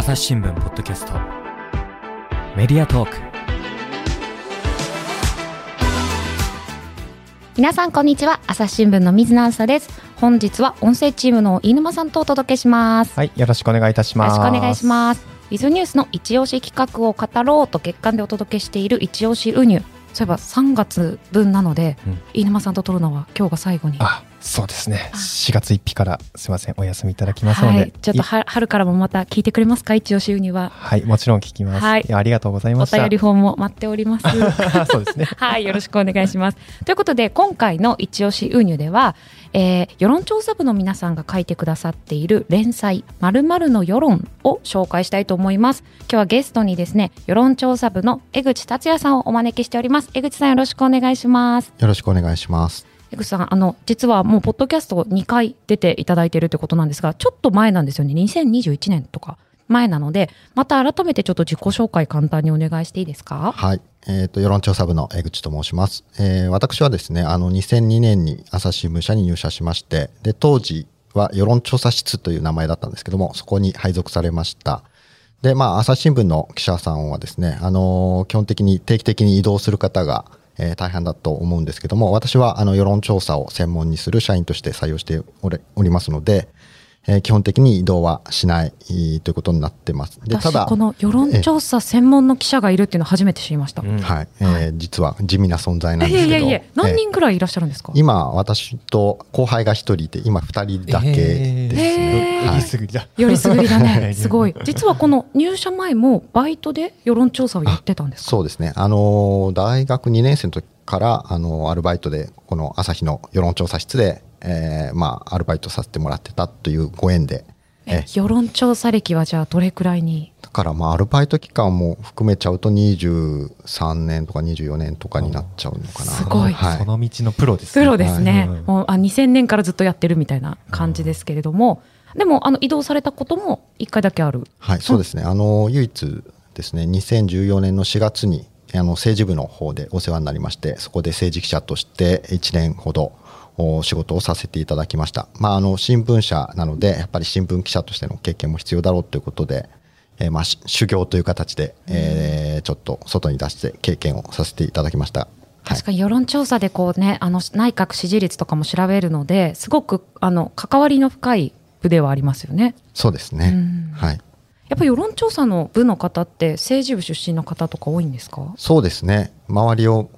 朝日新聞ポッドキャスト。メディアトーク。皆さんこんにちは。朝日新聞の水野あさです。本日は音声チームの飯沼さんとお届けします。はい、よろしくお願いいたしよろます。しくお願いします。ウィズニュースの一押し企画を語ろうと月間でお届けしている一押しウニュそういえば3月分なので、うん飯沼さんと撮るのは今日が最後にあ、そうですね。あ4月1日からすみません、お休みいただきますので。はい、ちょっと春からもまた聞いてくれますか？一押しウニュははい、もちろん聞きます。はいやありがとうございました。お便りフォームも待っております そうですね。はい、よろしくお願いします。ということで、今回の一押しウニュでは、えー世論調査部の皆さんが書いてくださっている連載、〇〇の世論を紹介したいと思います。今日はゲストにですね、世論調査部の江口達也さんをお招きしております。江口さんよろしくお願いします。よろしくお願いします。江口さん、あの、実はもう、ポッドキャスト2回出ていただいているということなんですが、ちょっと前なんですよね。2021年とか前なので、また改めてちょっと自己紹介簡単にお願いしていいですか？はい。えっ、と、世論調査部の江口と申します。えー私はですね、あの、2002年に朝日新聞社に入社しまして、で、当時は世論調査室という名前だったんですけども、そこに配属されました。で、まあ、朝日新聞の記者さんはですね、あのー基本的に定期的に移動する方が、えー大半だと思うんですけども、私はあの世論調査を専門にする社員として採用しておれおりますので、えー基本的に移動はしないえーということになってます。で、私この世論調査専門の記者がいるっていうのを初めて知りました。うんはい、えー実は地味な存在なんですけど。いやいやいや、何えー人くらいいらっしゃるんですか？今、私と後輩が一人いて、今二人だけですへね。ーはい言い過ぎだ。よりすぐりだはね。い すごい。実はこの入社前もバイトで世論調査をやってたんですか？そうですね。あのー、大学2年生の時から、あのーアルバイトで、この朝日の世論調査室で、えーまあ、アルバイトさせてもらってたというご縁で、ええ世論調査歴はじゃあどれくらいに？だから、まあ、アルバイト期間も含めちゃうと23年とか24年とかになっちゃうのかな。すごいはいそ。の道のプロですプロですね。はいもうあ2000年からずっとやってるみたいな感じですけれども。でもあの移動されたことも一回だけある。はい、そうですね。あの、唯一ですね、2014年の4月に、あの、政治部の方でお世話になりまして、そこで政治記者として1年ほどお仕事をさせていただきました。まあ、あの、新聞社なので、やっぱり新聞記者としての経験も必要だろうということで、えーまあ、し修行という形で、えーちょっと外に出して経験をさせていただきました。はい確かに世論調査でこうね、あの内閣支持率とかも調べるので、すごくあの関わりの深い部ではありますよね。そうですねうん。はい。やっぱり世論調査の部の方って政治部出身の方とか多いんですか？そうですね。周りを、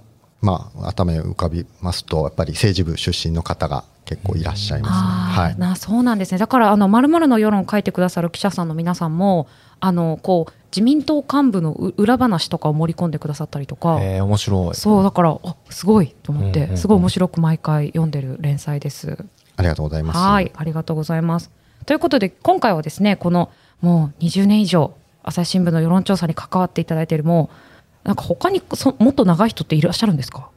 まあ、頭に浮かびますと、やっぱり政治部出身の方が結構いらっしゃいますね。はい。なそうなんですねだからあの〇〇の世論を書いてくださる記者さんの皆さんもあのこう自民党幹部のう裏話とかを盛り込んでくださったりとか、えー、面白い。そうだからあすごいと思って、うんうんうんすごい面白く毎回読んでる連載です。ありがとうございます。はい、ありがとうございます。ということで、今回はですね、このもう20年以上、朝日新聞の世論調査に関わっていただいている、もう、なんか他にそもっと長い人っていらっしゃるんですか？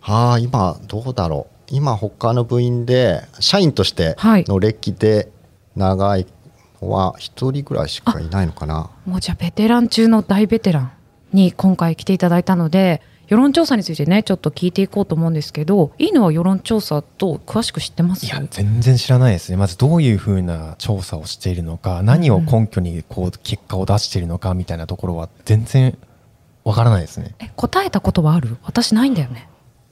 はあ、今、どうだろう。今、他の部員で、社員としてはいの歴で長いのは一人ぐらいしかいないのかな。もうじゃあ、ベテラン中の大ベテランに今回来ていただいたので、世論調査についてね、ちょっと聞いていこうと思うんですけど、いいのは世論調査と詳しく知ってます？いや、全然知らないですね。まずどういうふうな調査をしているのか、何を根拠にこう結果を出しているのかみたいなところは全然わからないですね。え答えたことはある？私ないんだよね。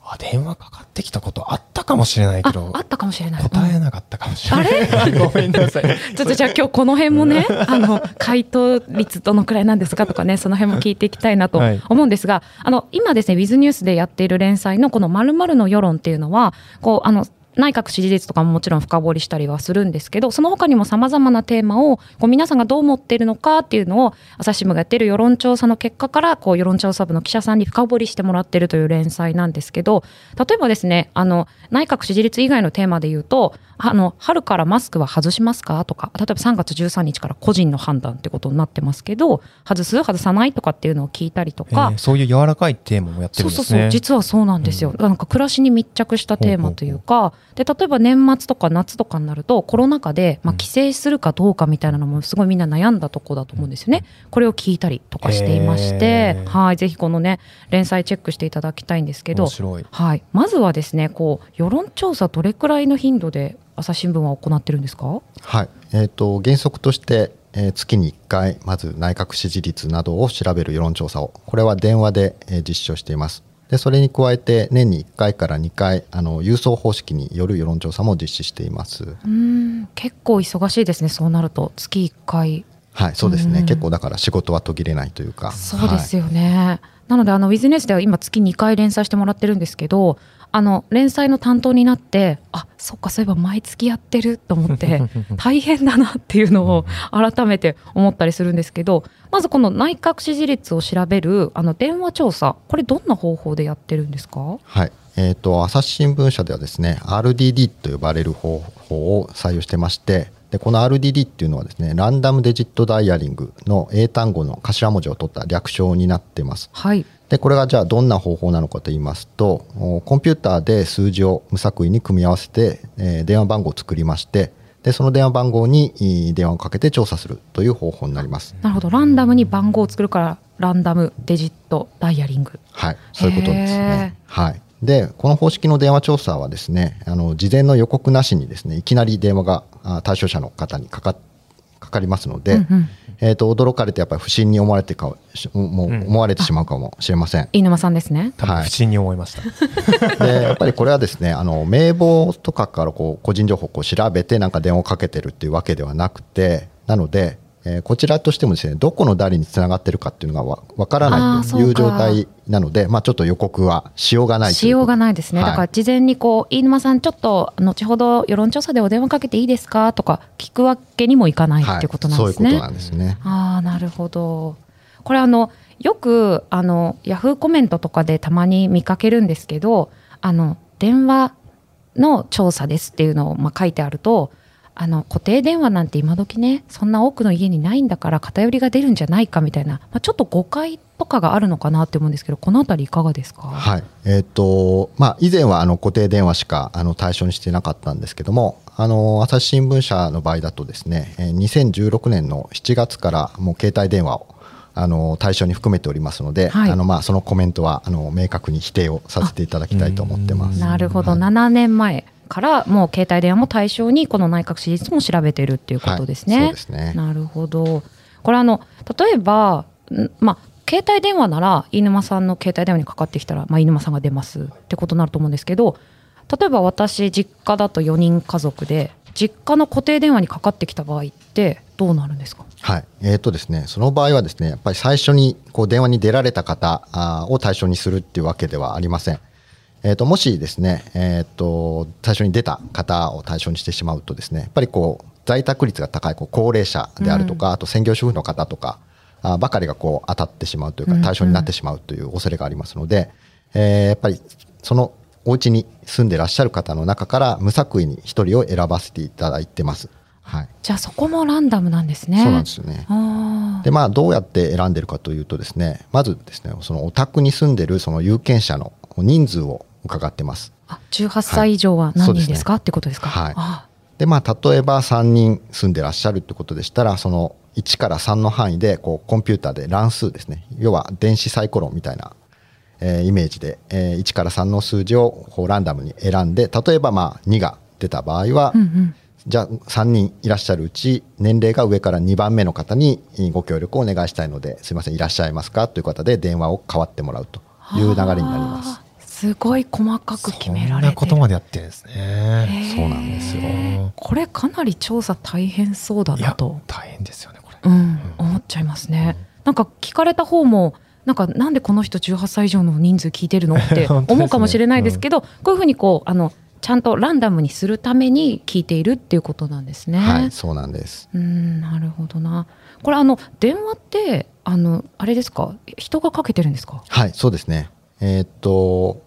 あ、電話かかってきたことあったかもしれないけあど、あったかもしれない。答えなかったかもしれない。ごめんなさい。ちょっとじゃあ今日この辺もね、あの、回答率どのくらいなんですかとかね、その辺も聞いていきたいなとはい思うんですが、あの、今ですね、ウィズニュースでやっている連載のこの〇〇の世論っていうのは、こう、あの、内閣支持率とかももちろん深掘りしたりはするんですけど、その他にも様々なテーマを、こう皆さんがどう思っているのかっていうのを、朝日新聞がやっている世論調査の結果から、こう、世論調査部の記者さんに深掘りしてもらっているという連載なんですけど、例えばですね、あの、内閣支持率以外のテーマで言うと、あの、春からマスクは外しますかとか、例えば3月13日から個人の判断ってことになってますけど、外す外さないとかっていうのを聞いたりとえか、ーそういう柔らかいテーマもやってるんですね。そうそうそう実はそうなんですよ、なんか暮らしに密着したテーマというかで例えば年末とか夏とかになるとコロナ禍で、まあ、帰省するかどうかみたいなのもすごいみんな悩んだとこだと思うんですよね。これを聞いたりとかしていまして、はいぜひこのね連載チェックしていただきたいんですけど面白い。はい、まずはですねこう世論調査どれくらいの頻度で朝日新聞は行ってるんですか？はい。えっ、と、原則として、えー月に1回まず内閣支持率などを調べる世論調査を。これは電話で、えー実施をしていますでそれに加えて年に1回から2回あの郵送方式による世論調査も実施しています。うーん。結構忙しいですねそうなると。月1回。はいそうですね、うん。結構だから仕事は途切れないというか。そうですよね、なのであのウィズニュースでは今月2回連載してもらってるんですけどあの連載の担当になってあそっかそういえば毎月やってると思って 大変だなっていうのを改めて思ったりするんですけどまずこの内閣支持率を調べるあの電話調査これどんな方法でやってるんですか？はい。えー、と朝日新聞社ではですね RDD と呼ばれる方法を採用してましてでこの RDD っていうのはですねランダムデジットダイヤリングの英単語の頭文字を取った略称になってます。はい。でこれがじゃあどんな方法なのかと言いますとおコンピューターで数字を無作為に組み合わせて、えー電話番号を作りましてでその電話番号に電話をかけて調査するという方法になります。なるほど。ランダムに番号を作るからランダムデジットダイヤリング。はい、そういうことですへね。はい。で、この方式の電話調査はですね、あの事前の予告なしにですね、いきなり電話があ対象者の方にかかかかりますので、うんうん。えっ、と驚かれてやっぱり不審に思われてかしもう思われてしまうかもしれません。飯沼さんですね。多分不審に思いました、でやっぱりこれはですねあの名簿とかからこう個人情報をこう調べてなんか電話をかけてるっていうわけではなくてなので、えーこちらとしてもですねどこの誰につながってるかっていうのがわわからないという状態なのでまあ、ちょっと予告はしようがないとしようがないですね、はい。だから事前にこう飯沼さんちょっと後ほど世論調査でお電話かけていいですかとか聞くわけにもいかないっていうことなんですね、はい、そういうことなんですね。ああなるほど。これあのよくあのヤフーコメントとかでたまに見かけるんですけどあの電話の調査ですっていうのをまあ書いてあるとあの固定電話なんて今時ねそんな多くの家にないんだから偏りが出るんじゃないかみたいな、まあ、ちょっと誤解とかがあるのかなって思うんですけどこのあたりいかがですか、はい。えーとまあ、以前はあの固定電話しかあの対象にしてなかったんですけどもあの朝日新聞社の場合だとですねえー2016年の7月からもう携帯電話をあの対象に含めておりますので、はい。あのまあ、そのコメントはあの明確に否定をさせていただきたいと思ってます。なるほど、はい7年前からもう携帯電話も対象にこの内閣支持率も調べてるっていうことですね。はいすねなるほど。これあの例えばんまあ携帯電話なら飯沼さんの携帯電話にかかってきたら、まあ、飯沼さんが出ますってことになると思うんですけど例えば私実家だと4人家族で実家の固定電話にかかってきた場合ってどうなるんですか？はい、えーとですね、その場合はですねやっぱり最初にこう電話に出られた方を対象にするっていうわけではありません。えー、ともしですね、えー、と最初に出た方を対象にしてしまうとですねやっぱりこう在宅率が高いこう高齢者であるとか、あと専業主婦の方とかあーばかりがこう当たってしまうというかうんうん対象になってしまうという恐れがありますので、えーやっぱりそのお家に住んでらっしゃる方の中から無作為に1人を選ばせていただいてます。はい、じゃあそこもランダムなんですね。そうなんですよね。でまあどうやって選んでるかというとですねまずですねそのお宅に住んでるその有権者の人数を伺ってます。あ18歳以上は何人ですか、ってことですか？はい。あでまあ例えば3人住んでらっしゃるってことでしたらその1から3の範囲でこうコンピューターで乱数ですね。要は電子サイコロみたいな、えーイメージで、えー1から3の数字をこうランダムに選んで例えばまあ2が出た場合は、うんうん。じゃあ3人いらっしゃるうち年齢が上から2番目の方にご協力をお願いしたいのですいませんいらっしゃいますか？という方で電話を代わってもらうという流れになります。すごい細かく決められてことまでやってるんですね。そうなんですよこれかなり調査大変そうだなと、大変ですよねこれ。うん、思っちゃいますね。なんか聞かれた方もなんかなんでこの人18歳以上の人数聞いてるのって 思うかもしれないですけど、こういうふうにこうあのちゃんとランダムにするために聞いているっていうことなんですね。はい、そうなんです。うんなるほどな。これあの電話ってあのあれですか？人がかけてるんですか？はい、そうですね。えーっと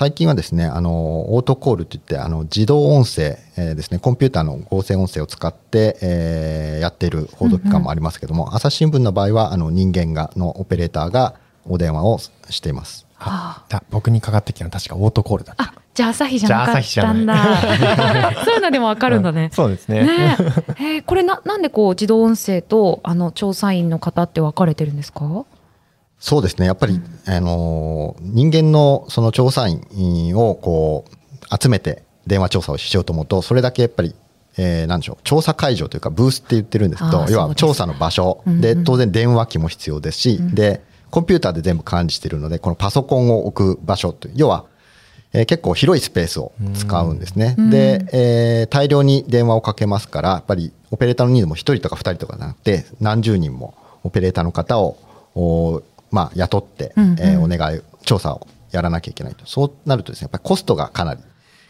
最近はですね、あのオートコールといってあの自動音声、えーですね、コンピューターの合成音声を使って、えーやっている報道機関もありますけども、朝日新聞の場合はあの人間がのオペレーターがお電話をしています。あだ僕にかかってきたのは確かオートコールだった。あじゃあ朝日じゃなかったんだ。そういうのでもわかるんだね。そうですね。ねええーこれななんでこう自動音声とあの調査員の方って分かれてるんですか？そうですね、やっぱり、あの人間のその調査員をこう集めて電話調査をしようと思うと、それだけやっぱりえーなんでしょう。調査会場というかブースって言ってるんですけど要は調査の場所。うんうん。で当然電話機も必要ですし、うん。でコンピューターで全部管理してるのでこのパソコンを置く場所という要は、えー結構広いスペースを使うんですね。うん。で、えー大量に電話をかけますからやっぱりオペレーターの人数も1人とか2人とかじゃなくて何十人もオペレーターの方をおまあ、雇って、うんうん。えーお願い調査をやらなきゃいけないと。そうなるとですねやっぱりコストがかなり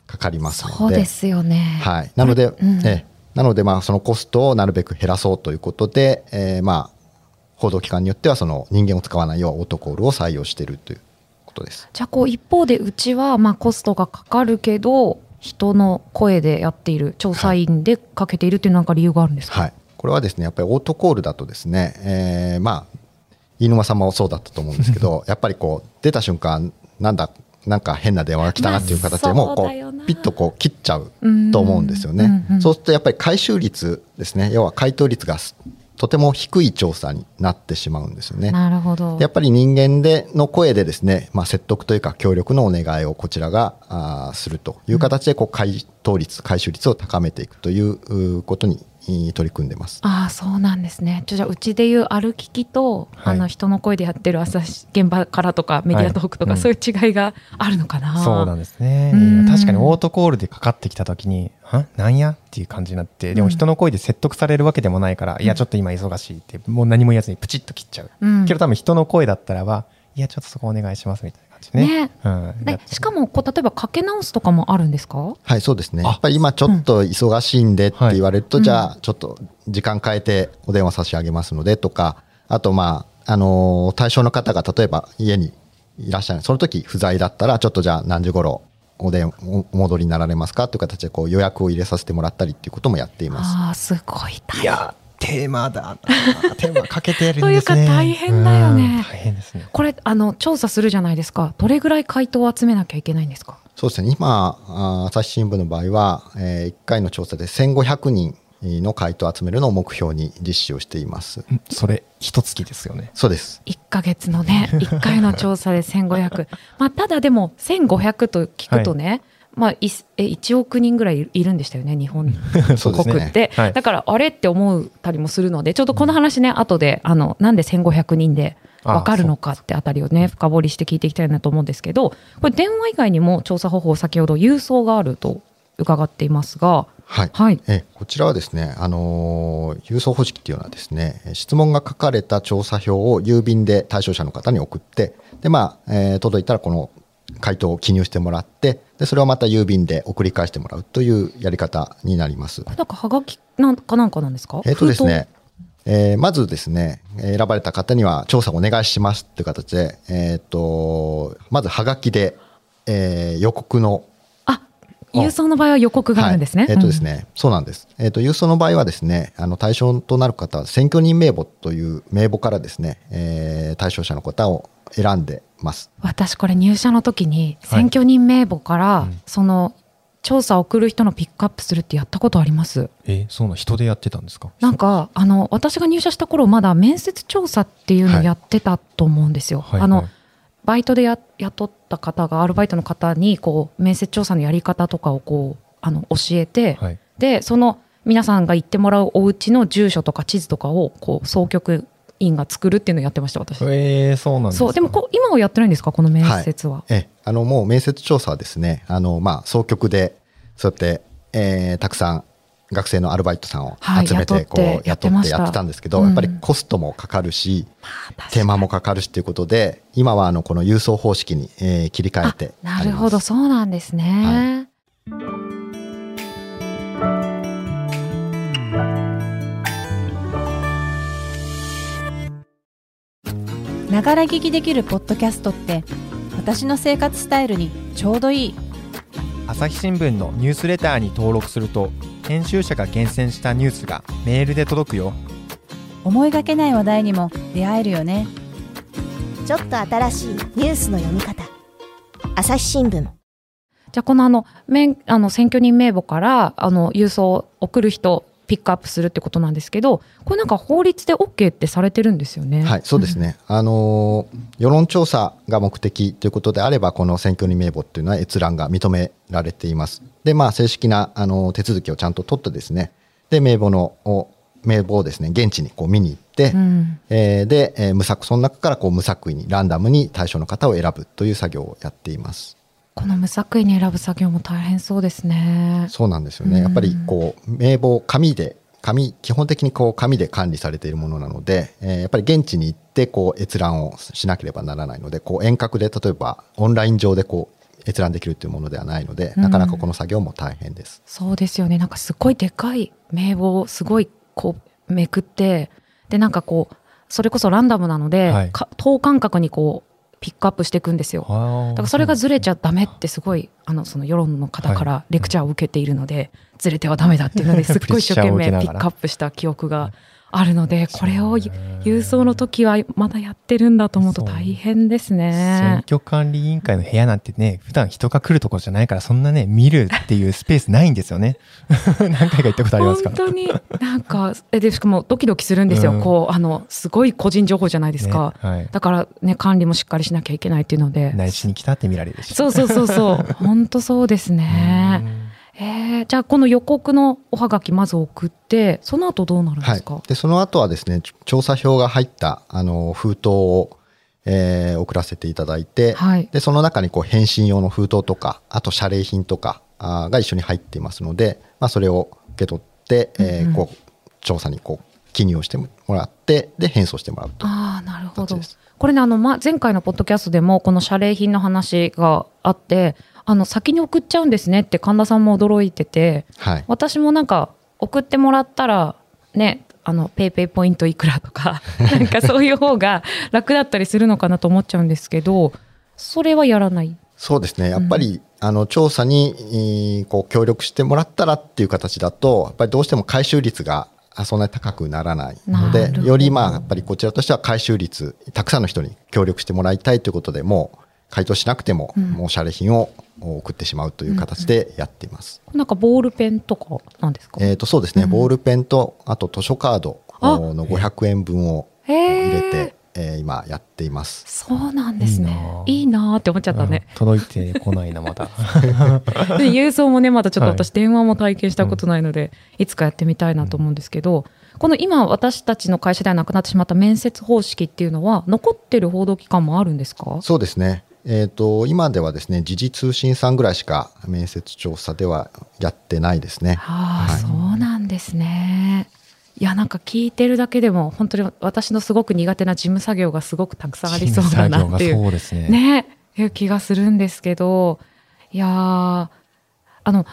かかりますので。そうですよね。はい、なので、うん。ええ。なのでまあそのコストをなるべく減らそうということで、えーまあ報道機関によってはその人間を使わないようオートコールを採用しているということです。じゃあこう一方でうちはまあコストがかかるけど人の声でやっている調査員でかけているっていうなんか理由があるんですか、はい、これはですねやっぱりオートコールだとですね、えーまあ飯沼さんもそうだったと思うんですけど やっぱりこう出た瞬間なんだなんか変な電話が来たなっていう形でまあもうこそうピッとこう切っちゃううんと思うんですよね。そうするとやっぱり回収率ですね要は回答率がすとても低い調査になってしまうんですよね。なるほど。やっぱり人間での声でですね、まあ、説得というか協力のお願いをこちらがあーするという形でこう回答率回収率を高めていくということにい取り組んでます。ああそうなんですね。じゃあうちでいう歩ききと、はい。あの人の声でやってる朝日現場からとかメディアトークとか、はいそういう違いがあるのかな？そうなんですね。うん。確かにオートコールでかかってきた時に「んなんや?」っていう感じになってでも人の声で説得されるわけでもないから「いやちょっと今忙しい」ってもう何も言わずにプチッと切っちゃう、うん。けど多分人の声だったらば「いやちょっとそこお願いします」みたいな。感じでね。ね。うん、でしかもこう例えばかけ直すとかもあるんですか？はい、そうですね。あやっぱり今ちょっと忙しいんでって言われると、はいじゃあちょっと時間変えてお電話差し上げますのでとか、あとまあ、あのー対象の方が例えば家にいらっしゃる、その時不在だったら、ちょっとじゃあ何時頃お電おお戻りになられますか？という形でこう予約を入れさせてもらったりっていうこともやっています。ああすごい大変。いやテーマだなテーマかけてるんですねというか大変だよねうん大変ですねこれあの調査するじゃないですか。どれぐらい回答を集めなきゃいけないんですか？そうですね。今、朝日新聞の場合は、え1回の調査で1500人の回答を集めるのを目標に実施をしています。うんそれ一月ですよねそうです。1ヶ月のね1回の調査で1500まあただでも1500と聞くとね、まあ、いえ1億人ぐらいいるんでしたよね日本。国って、はい。だからあれって思ったりもするのでちょっとこの話ね後であのなんで1500人で分かるのかってあたりをね深掘りして聞いていきたいなと思うんですけどこれ電話以外にも調査方法先ほど郵送があると伺っていますがはい。はい。えこちらはですね、あのー郵送方式っていうのはですね、質問が書かれた調査票を郵便で対象者の方に送って、で、まあ、えー届いたらこの回答を記入してもらって、で、それをまた郵便で送り返してもらうというやり方になります。なんかはがきなんかなんかなんですか？えっ、とですね、えーまずですね、えー選ばれた方には調査をお願いしますという形で、えっ、と、まずはがきで、えー予告のあ郵送の場合は予告があるんですね、はい、えっ、とですね、そうなんです。えっ、と、郵送の場合はですね、あの対象となる方は選挙人名簿という名簿からですね、えー対象者の方を選んでます。私これ入社の時にはい。選挙人名簿から、うん。その調査を送る人のピックアップするってやったことあります。えそうなの？人でやってたんですか？なんかあの私が入社した頃まだ面接調査っていうのをやってたと思うんですよ、はいあのはいバイトでや雇った方がアルバイトの方にこう面接調査のやり方とかをこうあの教えて、はい。でその皆さんが行ってもらうお家の住所とか地図とかをこう総局員が作るっていうのをやってました私。えー、そうなんですか。そうでもこう今はやってないんですか？この面接は。えあの、もう面接調査はですね、あの、まあ、総局で、そうやって、えーたくさん学生のアルバイトさんをはい集めて、こう、や雇ってやってた。んですけど、うんやっぱりコストもかかるし、手間もかかるしということで、今はあの、この郵送方式に、えー切り替えてあなるほど。そうなんですね。ながら聞きできるポッドキャストって私の生活スタイルにちょうどいい。朝日新聞のニュースレターに登録すると編集者が厳選したニュースがメールで届くよ。思いがけない話題にも出会えるよね。ちょっと新しいニュースの読み方。朝日新聞。じゃあこのあの免あの選挙人名簿からあの郵送を送る人ピックアップするってことなんですけどこれなんか法律で OK ってされてるんですよね。はい、そうですね、あの世論調査が目的ということであれば、この選挙人名簿っていうのは閲覧が認められています。で、まあ、正式なあの手続きをちゃんと取ってですね、で名簿のお名簿をですね現地にこう見に行って、うんえーで、えー無作その中からこう無作為にランダムに対象の方を選ぶという作業をやっています。この無作為に選ぶ作業も大変そうですね。そうなんですよね。やっぱりこう名簿紙で紙基本的にこう紙で管理されているものなので、えーやっぱり現地に行ってこう閲覧をしなければならないので、こう遠隔で例えばオンライン上でこう閲覧できるというものではないので、なかなかこの作業も大変です。そうですよね。なんかすごいでかい名簿をすごいこうめくって、でなんかこうそれこそランダムなので、はいか等間隔にこうピックアップしていくんですよ。だからそれがずれちゃダメってすごいあのその世論の方からレクチャーを受けているので、ずれてはダメだっていうので すっごい一生懸命ピックアップした記憶があるのでこれをゆ郵送の時はまだやってるんだと思うと大変です選ね。挙管理委員会の部屋なんてね、普段人が来るところじゃないから、そんなね、見るっていうスペースないんですよね。何回か行ったことありますから。本当になんかえでしかもドキドキするんですよ、うん。こうあのすごい個人情報じゃないですか、ねはい。だからね管理もしっかりしなきゃいけないっていうので。何しに来たって見られるし。そうそうそうそう。本当そうですねえー、じゃあこの予告のおはがきまず送ってその後どうなるんではい。すか、。でその後はですね、調査票が入ったあの封筒を、えー送らせていただいて、はい。でその中にこう返信用の封筒とか、あと謝礼品とかあーが一緒に入っていますので、まあ、それを受け取って、えーうんうん。こう調査にこう記入をしてもらって、で返送してもらうと。ああなるほど。これねあの、ま、前回のポッドキャストでもこの謝礼品の話があってあの先に送っちゃうんですねって神田さんも驚いててはい。私もなんか送ってもらったらねあのペイペイポイントいくらとか なんかそういう方が 楽だったりするのかなと思っちゃうんですけどそれはやらない？そうですね。やっぱり、あの調査にえーこう協力してもらったらっていう形だと、やっぱりどうしても回収率があそんなに高くならないのでよりまあやっぱりこちらとしては回収率、たくさんの人に協力してもらいたいということで、もう回答しなくても、もう謝礼品を送ってしまうという形でやっています。なんかボールペンとかなんですか？えっ、とそうですね、ボールペンとあと図書カードあの500円分をへ入れー。て、えー今やっています。そうなんですね。いいいなーって思っちゃったね、うん。届いてこないな、まだ。で郵送もねまだちょっとはい。私電話も体験したことないので、いつかやってみたいなと思うんですけど、この今私たちの会社ではなくなってしまった面接方式っていうのは残ってる報道機関もあるんですか？そうですね。えー、と今ではですね時事通信さんぐらいしか面接調査ではやってないですね。ああ、はいそうなんですね。いやなんか聞いてるだけでも本当に私のすごく苦手な事務作業がすごくたくさんありそうだなっていうね。ねいう気がするんですけどいやーあの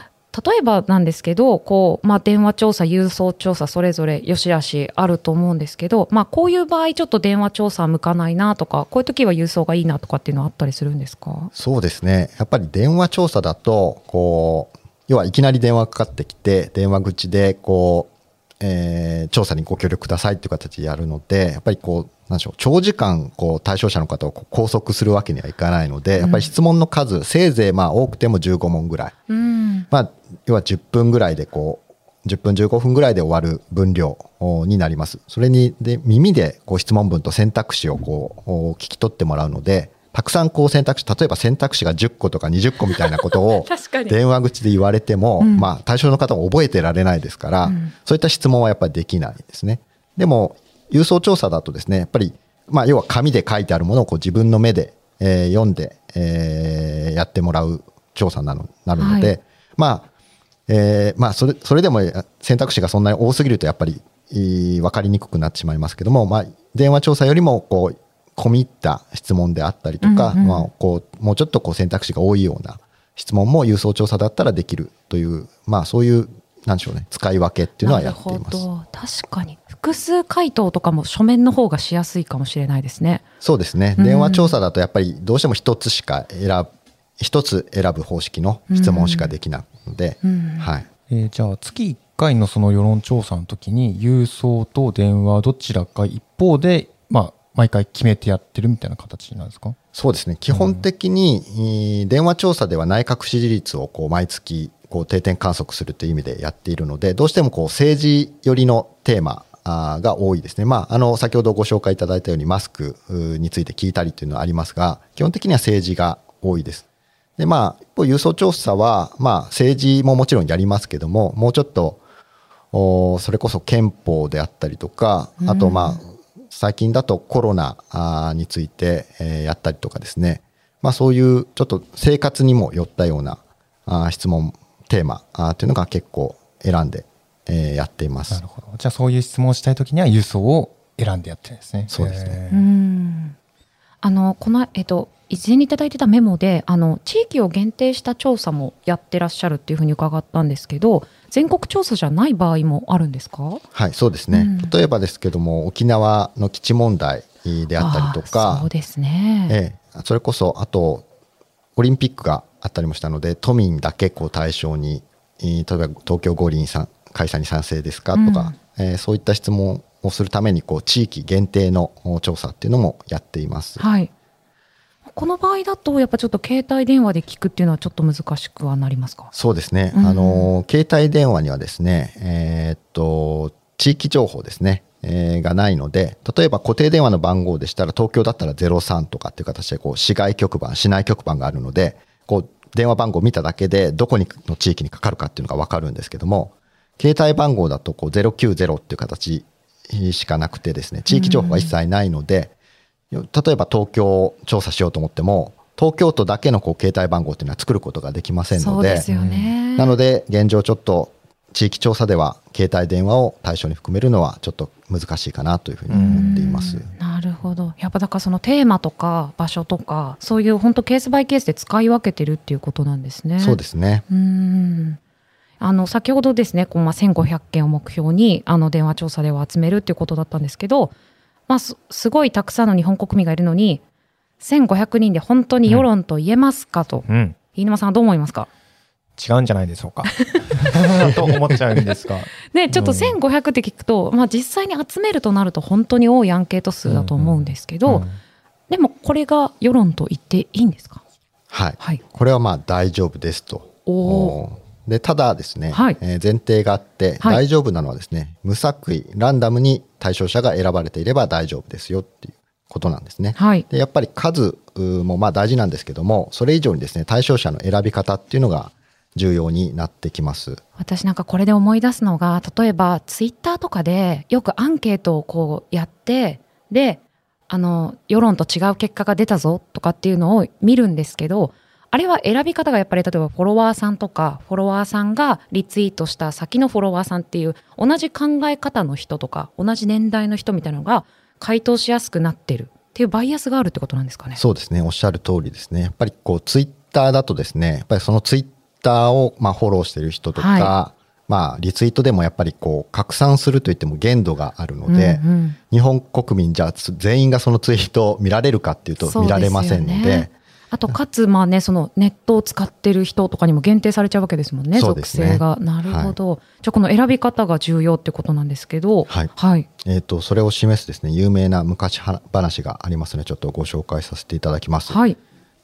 例えばなんですけどこう、まあ、電話調査郵送調査それぞれよしあしあると思うんですけど、まあ、こういう場合ちょっと電話調査向かないなとかこういう時は郵送がいいなとかっていうのはあったりするんですか？そうですね。やっぱり電話調査だとこう要はいきなり電話かかってきて電話口でこう、えー調査にご協力くださいっていう形でやるのでやっぱりこうなんでしょう長時間こう対象者の方を拘束するわけにはいかないので、やっぱり質問の数せいぜいまあ多くても15問ぐらい。うんまあ、要は10分ぐらいでこう、10分15分ぐらいで終わる分量おになります。それに、で、耳でこう質問文と選択肢をこう、お聞き取ってもらうので、たくさんこう選択肢、例えば選択肢が10個とか20個みたいなことを 電話口で言われても、うん。まあ対象の方も覚えてられないですから、うん。そういった質問はやっぱりできないですね。でも、郵送調査だとですね、やっぱり、まあ要は紙で書いてあるものをこう自分の目で、えー読んで、えーやってもらう調査なのなるので、はい。まあ、えーまあそれそれでもえ選択肢がそんなに多すぎるとやっぱり分かりにくくなってしまいますけども、まあ、電話調査よりもこう込み入った質問であったりとか、うんうんまあ、こうもうちょっとこう選択肢が多いような質問も郵送調査だったらできるという、まあ、そういうなんでしょうね使い分けっていうのはやっています。なるほど確かに複数回答とかも書面の方がしやすいかもしれないですね。そうですね。うん。電話調査だとやっぱりどうしても一つしか選ぶ一つ選ぶ方式の質問しかできないので、うん。はい、えーじゃあ月1回のその世論調査の時に郵送と電話どちらか一方で、まあ、毎回決めてやってるみたいな形なんですか？そうですね。基本的に、えー電話調査では内閣支持率をこう毎月こう定点観測するという意味でやっているのでどうしてもこう政治寄りのテーマが多いですね、まあ、あの先ほどご紹介いただいたようにマスクについて聞いたりというのはありますが基本的には政治が多いです。でまあ、一方郵送調査は、まあ、政治ももちろんやりますけどももうちょっとおそれこそ憲法であったりとかあとまあ最近だとコロナについて、えーやったりとかですね、まあ、そういうちょっと生活にも寄ったような質問テーマというのが結構選んで、えーやっています。なる。ほど。じゃあそういう質問をしたい時には輸送を選んでやってるんですね。そうですね。あのこのえっと以前にいただいてたメモであの地域を限定した調査もやってらっしゃるっていうふうに伺ったんですけど全国調査じゃない場合もあるんですか？はい、そうですね、うん。例えばですけども沖縄の基地問題であったりとかそうですね、ええ、それこそあとオリンピックがあったりもしたので都民だけこう対象に、えー例えば東京五輪さん開催に賛成ですかとか、えーそういった質問をするためにこう地域限定のお調査っていうのもやっています。はいこの場合だとやっぱちょっと携帯電話で聞くっていうのはちょっと難しくはなりますか？そうですね、うん。あの携帯電話にはですね、えーっと地域情報ですね、えーがないので例えば固定電話の番号でしたら東京だったら03とかっていう形でこう市外局番市内局番があるのでこう電話番号を見ただけでどこにの地域にかかるかっていうのが分かるんですけども携帯番号だとこう090っていう形しかなくてですね地域情報が一切ないので、例えば東京を調査しようと思っても東京都だけのこう携帯番号っていうのは作ることができませんのででね、なので現状ちょっと地域調査では携帯電話を対象に含めるのはちょっと難しいかなというふうに思っています。なるほどやっぱだからそのテーマとか場所とかそういう本当ケースバイケースで使い分けてるっていうことなんですね。そうですね。うーんあの先ほどですねこう、まあ、1500件を目標にあの電話調査では集めるっていうことだったんですけど、まあ、すすごいたくさんの日本国民がいるのに1500人で本当に世論と言えますかと、うん。飯沼さんはどう思いますか？違うんじゃないでしょうか。と思っちゃうんですがね、ちょっとうん。1500って聞くと、まあ、実際に集めるとなると本当に多いアンケート数だと思うんですけど、うん。でもこれが世論と言っていいんですか？はい。はい。これはまあ大丈夫ですと。おおーでただですね、はいえー前提があってはい大丈夫なのはですね、無作為ランダムに対象者が選ばれていれば大丈夫ですよっていうことなんですね。はい。でやっぱり数もまあ大事なんですけどもそれ以上にですね対象者の選び方っていうのが重要になってきます。私なんかこれで思い出すのが例えばツイッターとかでよくアンケートをこうやってであの世論と違う結果が出たぞとかっていうのを見るんですけどあれは選び方がやっぱり例えばフォロワーさんとかフォロワーさんがリツイートした先のフォロワーさんっていう同じ考え方の人とか同じ年代の人みたいなのが回答しやすくなってるっていうバイアスがあるってことなんですかね。そうですね。おっしゃる通りですね。やっぱりこうツイッターだとですねやっぱりそのツイッターをまあフォローしてる人とか、はまあリツイートでもやっぱりこう拡散するといっても限度があるので、うんうん日本国民じゃ全員がそのツイートを見られるかっていうと見られませんのであとかつまあねそのネットを使ってる人とかにも限定されちゃうわけですもんねね。性が。なるほど、じゃあこの選び方が重要ってことなんですけどはい。はい、えー、とそれを示すですね有名な昔話がありますのでちょっとご紹介させていただきます。はい。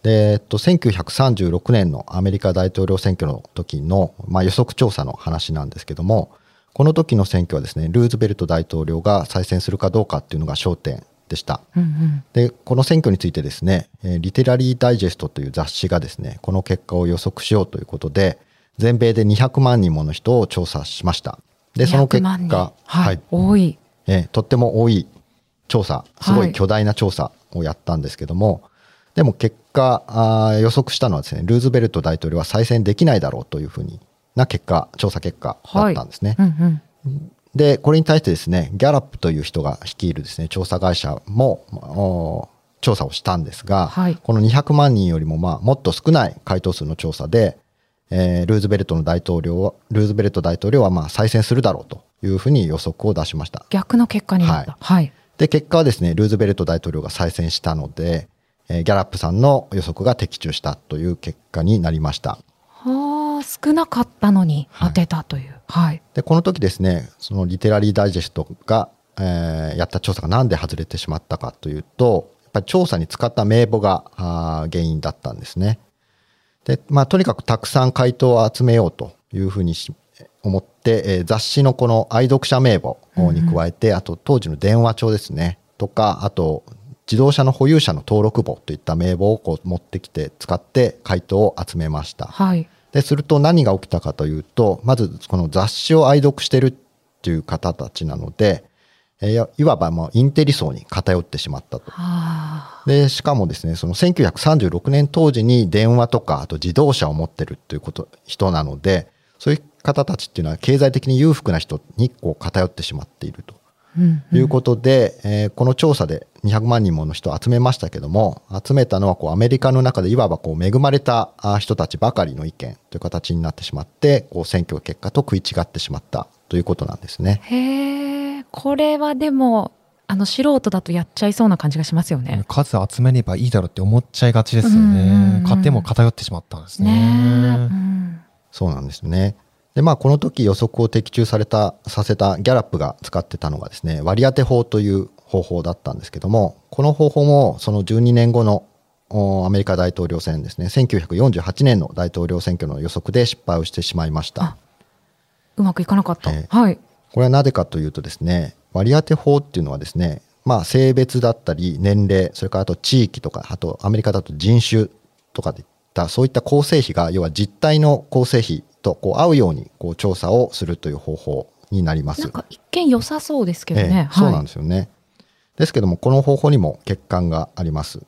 で、えっと、1936年のアメリカ大統領選挙の時の、まあ、予測調査の話なんですけどもこの時の選挙はですねルーズベルト大統領が再選するかどうかっていうのが焦点でした。うんうん。でこの選挙についてですね、えーリテラリー・ダイジェストという雑誌がですねこの結果を予測しようということで全米で200万人もの人を調査しました。でその結200万人？果、はい、多い。えーとっても多い調査すごはいい巨大な調査をやったんですけども、でも結果あー予測したのはですねルーズベルト大統領は再選できないだろうというふうにな結果調査結果だったんですね。うんうんでこれに対してですねギャラップという人が率いるですね調査会社もお調査をしたんですが、はいこの200万人よりもまあもっと少ない回答数の調査で、えールーズベルトの大統領はルーズベルト大統領はまあ再選するだろうというふうに予測を出しました。逆の結果になったはい、で結果はですねルーズベルト大統領が再選したので、えーギャラップさんの予測が的中したという結果になりました。はあ少なかったのにはい当てたというはい、でこの時ですねそのリテラリーダイジェストが、えーやった調査がなんで外れてしまったかというとやっぱり調査に使った名簿があー原因だったんですね。で、まあ、とにかくたくさん回答を集めようというふうにし思って、えー雑誌のこの愛読者名簿に加えて、あと当時の電話帳ですね、とか、あと自動車の保有者の登録簿といった名簿をこう持ってきて使って回答を集めました。はい。ですると何が起きたかというと、まずこの雑誌を愛読してるっていう方たちなので、えーいわばもうインテリ層に偏ってしまったと。はで、しかもですね、その1936年当時に電話とか、あと自動車を持ってるっていうこと、人なので、そういう方たちっていうのは経済的に裕福な人にこう偏ってしまっていると。いうことで、えーこの調査で200万人もの人を集めましたけども、集めたのはこうアメリカの中でいわばこう恵まれたあ人たちばかりの意見という形になってしまって、こう選挙結果と食い違ってしまったということなんですね。へえ、これはでも、あの、素人だとやっちゃいそうな感じがしますよね。数集めればいいだろうって思っちゃいがちですよね。買っても偏ってしまったんですねね。んそうなんですね。で、まあ、この時予測を的中された、させたギャラップが使ってたのがですね、割り当て法という方法だったんですけども、この方法もその12年後のおアメリカ大統領選ですね、1948年の大統領選挙の予測で失敗をしてしまいましたあ。うまくいかなかった。ええはい。これはなぜかというとですね、割り当て法っていうのはですね、まあ性別だったり年齢、それからあと地域とか、あとアメリカだと人種とかでいった、そういった構成比が、要は実態の構成比とこう合うようにこう調査をするという方法になります。なんか一見良さそうですけどええね。そうなんでですよね。ですけども、この方法にも欠陥があります。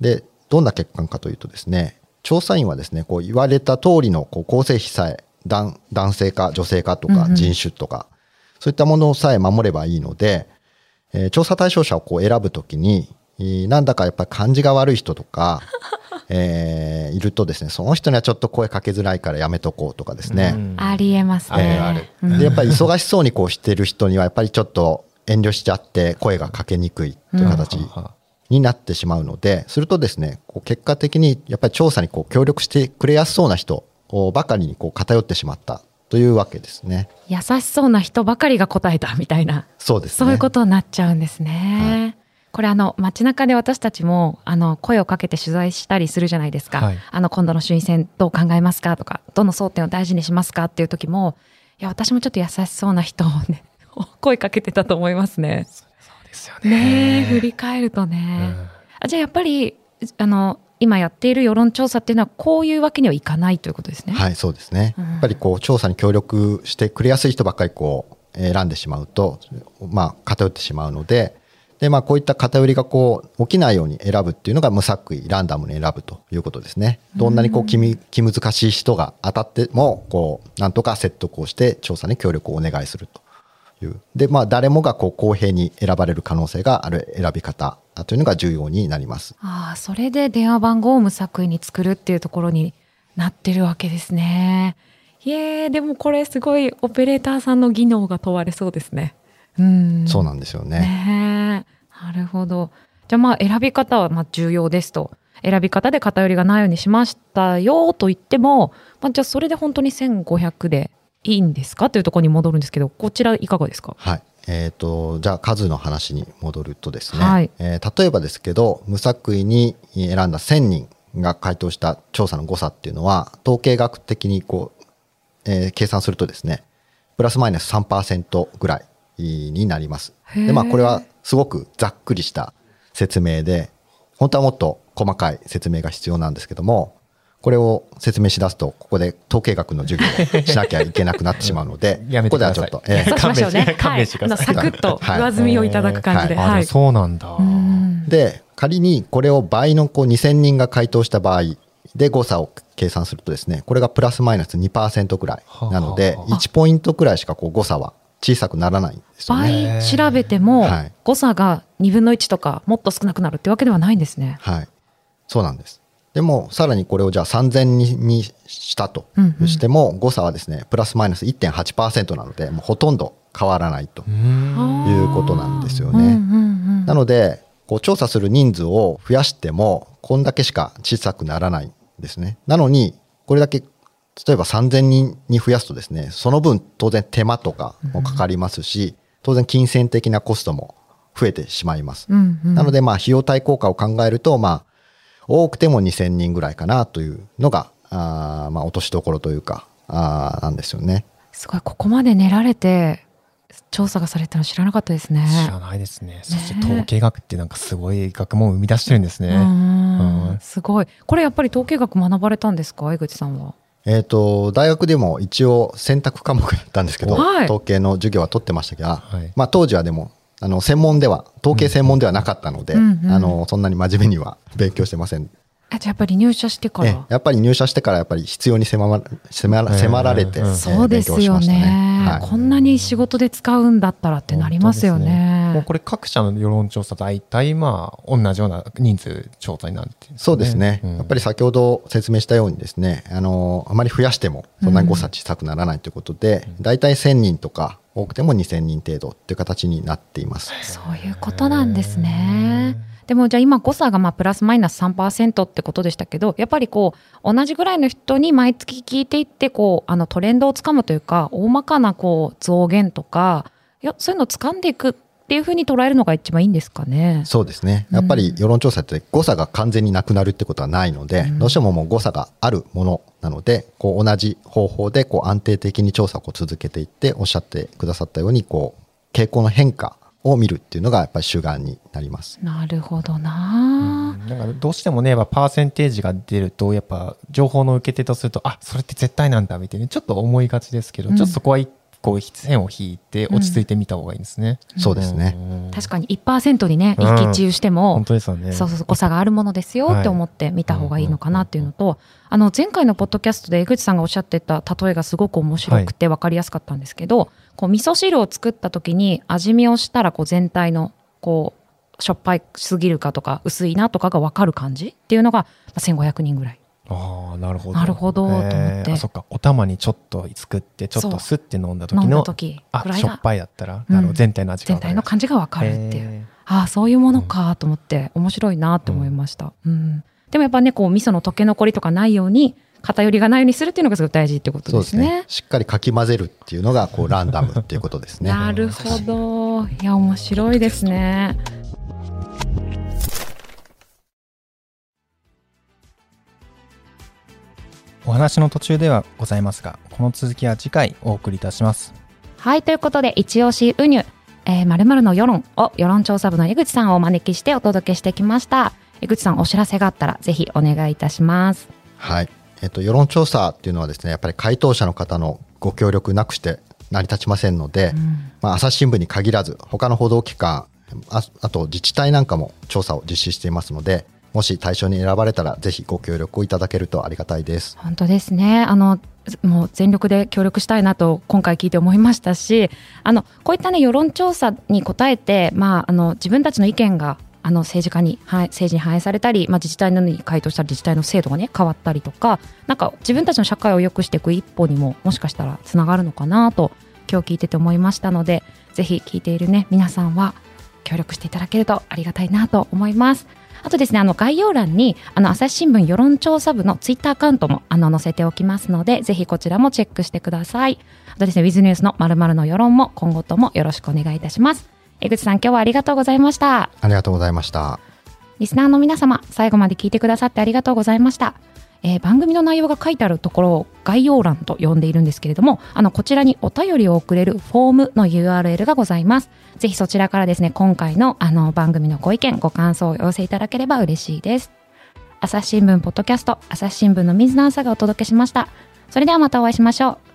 で、どんな欠陥かというとですね、調査員はですね、こう言われた通りのこう構成比さえ男男性か女性かとかうんうん人種とか、そういったものさえ守ればいいので、えー調査対象者をこう選ぶときに、えーなんだかやっぱり感じが悪い人とか、えーいるとですね、その人にはちょっと声かけづらいからやめとこうとかですね、うんありえますね。あるあるうんでやっぱり忙しそうにこうしてる人にはやっぱりちょっと遠慮しちゃって声がかけにくいという形ははになってしまうので、するとですねこう結果的にやっぱり調査にこう協力してくれやすそうな人ばかりにこう偏ってしまったというわけですね。優しそうな人ばかりが答えたみたいな、そうですね。そういうことになっちゃうんですね。これあの街中で私たちもあの声をかけて取材したりするじゃないですか、はいあの今度の衆院選どう考えますかとかどの争点を大事にしますかっていう時もいや私もちょっと優しそうな人をね 声かけてたと思いますね。そうですよねえね。振り返るとね、うんあじゃあやっぱりあの今やっている世論調査っていうのはこういうわけにはいかないということですね。はい、そうですね。うんやっぱりこう調査に協力してくれやすい人ばっかりこう選んでしまうと、まあ偏ってしまうので、でまあこういった偏りがこう起きないように選ぶっていうのが無作為ランダムに選ぶということですね。どんなにこう気み気難しい人が当たってもこうなんとか説得をして調査に協力をお願いするという。でまあ誰もがこう公平に選ばれる可能性がある選び方というのが重要になります。ああ、それで電話番号を無作為に作るっていうところになってるわけですね。いえ、でもこれすごいオペレーターさんの技能が問われそうですね。うん。そうなんですよね。ねえなるほど。じゃあまあ選び方はまあ重要ですと。選び方で偏りがないようにしましたよと言っても、まあ、じゃあそれで本当に1500でいいんですかというところに戻るんですけど、こちらいかがですか？はい。えー、とじゃあ数の話に戻るとですね、はいえー例えばですけど無作為に選んだ1000人が回答した調査の誤差っていうのは統計学的にこう、えー計算するとですねプラスマイナス3%ぐらいになります。でまあこれはすごくざっくりした説明で本当はもっと細かい説明が必要なんですけどもこれを説明しだすとここで統計学の授業をしなきゃいけなくなってしまうので やめここてください。ではちょっと、えー。勘弁してください。サクッとはい。上積みをいただく感じで。えーはい。あでもそうなんだ。うん。で仮にこれを倍のこう2000人が回答した場合で誤差を計算するとですねこれがプラスマイナス2%くらいなのではあ。1ポイントくらいしかこう誤差は小さくならないんですよね。倍調べてもはい誤差が2分の1とかもっと少なくなるってわけではないんですね。はい、そうなんです。でもさらにこれをじゃあ3000人にしたとうんうんしても誤差はですねプラスマイナス1.8%なのでもうほとんど変わらないとうーんいうことなんですよね。うんうんうんなのでこう調査する人数を増やしてもこんだけしか小さくならないんですね。なのにこれだけ例えば3000人に増やすとですねその分当然手間とかもかかりますし当然金銭的なコストも増えてしまいます。うんうんなのでまあ費用対効果を考えるとまあ多くても2000人ぐらいかなというのがあーまあ、落としどころというかあーなんですよね。すごいここまで練られて調査がされたの知らなかったですね。知らないですね。そして統計学ってなんかすごい学問を生み出してるんですね。うーんうんすごい。これやっぱり統計学学ばれたんですか？江口さんは。えー、と大学でも一応選択科目だったんですけど、はい。統計の授業は取ってましたが、はい。まあ、当時はでもあの専門では統計専門ではなかったので、うんうん。あのそんなに真面目には勉強してませんやっぱり入社してかえら。やっぱり入社してからやっぱり必要に迫ら迫ら迫られて、そうですよ勉強しましたね。はい。こんなに仕事で使うんだったらってなりますよもうね。これ各社の世論調査大体まあ同じような人数調査になってそうですね、うん。やっぱり先ほど説明したようにですねあのあまり増やしてもそんなに誤差小さくならないということで、大体1000人とか多くても2000人程度っていう形になっています。そういうことなんですね。でもじゃあ今誤差がまあプラスマイナス3%ってことでしたけどやっぱりこう同じぐらいの人に毎月聞いていってこうあのトレンドをつかむというか大まかなこう増減とかいやそういうのを掴んでいくっていうふうに捉えるのが一番いいんですかね。そうですね。やっぱり世論調査って誤差が完全になくなるってことはないので、うん。どうしてももう誤差があるものなのでこう同じ方法でこう安定的に調査を続けていっておっしゃってくださったようにこう傾向の変化を見るっていうのがやっぱり主眼になります。なるほどな、なん。かどうしてもねやっぱパーセンテージが出るとやっぱ情報の受け手とするとあそれって絶対なんだみたいにちょっと思いがちですけど、うん。ちょっとそこは一個線を引いて落ち着いてみた方がいいですね。そうですね、うん。確かに1%にねうん一喜一憂しても、本当ですよね。そうそうそう誤差があるものですよって思って見た方がいいのかなっていうのと、あの前回のポッドキャストで江口さんがおっしゃってた例えがすごく面白くて分かりやすかったんですけど、こう味噌汁を作った時に味見をしたらこう全体のこうしょっぱいすぎるかとか薄いなとかが分かる感じ？っていうのがまあ1500人ぐらい。ああなるほど。なるほどと思って。そっか。お玉にちょっと作ってちょっとスッて飲んだ時の時くあしょっぱいだったら、うん。あの全体の味が全体の感じが分かるっていう。へああそういうものかと思って面白いなって思いました、うん。でもやっぱねこう味噌の溶け残りとかないように偏りがないようにするっていうのがすごく大事ってことですすね。しっかりかき混ぜるっていうのがこうランダムっていうことですね。なるほどいや面白いですねお話の途中ではございますがこの続きは次回お送りいたしますはいということで一押しウニュえー、〇〇の世論を世論調査部の江口さんをお招きしてお届けしてきました江口さんお知らせがあったらぜひお願いいたしますはい。えっと、世論調査っていうのはですね、やっぱり回答者の方のご協力なくして成り立ちませんので、まあ、朝日新聞に限らず、他の報道機関、ああと自治体なんかも調査を実施していますので、もし対象に選ばれたら、ぜひご協力をいただけるとありがたいです。本当ですね。あの、もう全力で協力したいなと今回聞いて思いましたし、あの、こういったね、世論調査に答えて、まあ、あの、自分たちの意見が、あの、政治家に、はい、政治に反映されたり、まあ、自治体なのに回答したら自治体の制度がね、変わったりとか、なんか自分たちの社会を良くしていく一歩にも、もしかしたらつながるのかなと、今日聞いてて思いましたので、ぜひ聞いているね、皆さんは協力していただけるとありがたいなと思います。あとですね、あの概要欄にあの朝日新聞世論調査部のツイッターアカウントもあの載せておきますので、ぜひこちらもチェックしてください。あとですね、ウィズニュースのまるまるの世論も今後ともよろしくお願いいたします。江口さん、今日はありがとうございました。ありがとうございました。リスナーの皆様、最後まで聞いてくださってありがとうございました。えー番組の内容が書いてあるところを概要欄と呼んでいるんですけれども、あの、こちらにお便りを送れるフォームの URL がございます。ぜひそちらからですね、今回のあの番組のご意見、ご感想をお寄せいただければ嬉しいです。朝日新聞ポッドキャスト、朝日新聞の水野朝がお届けしました。それではまたお会いしましょう。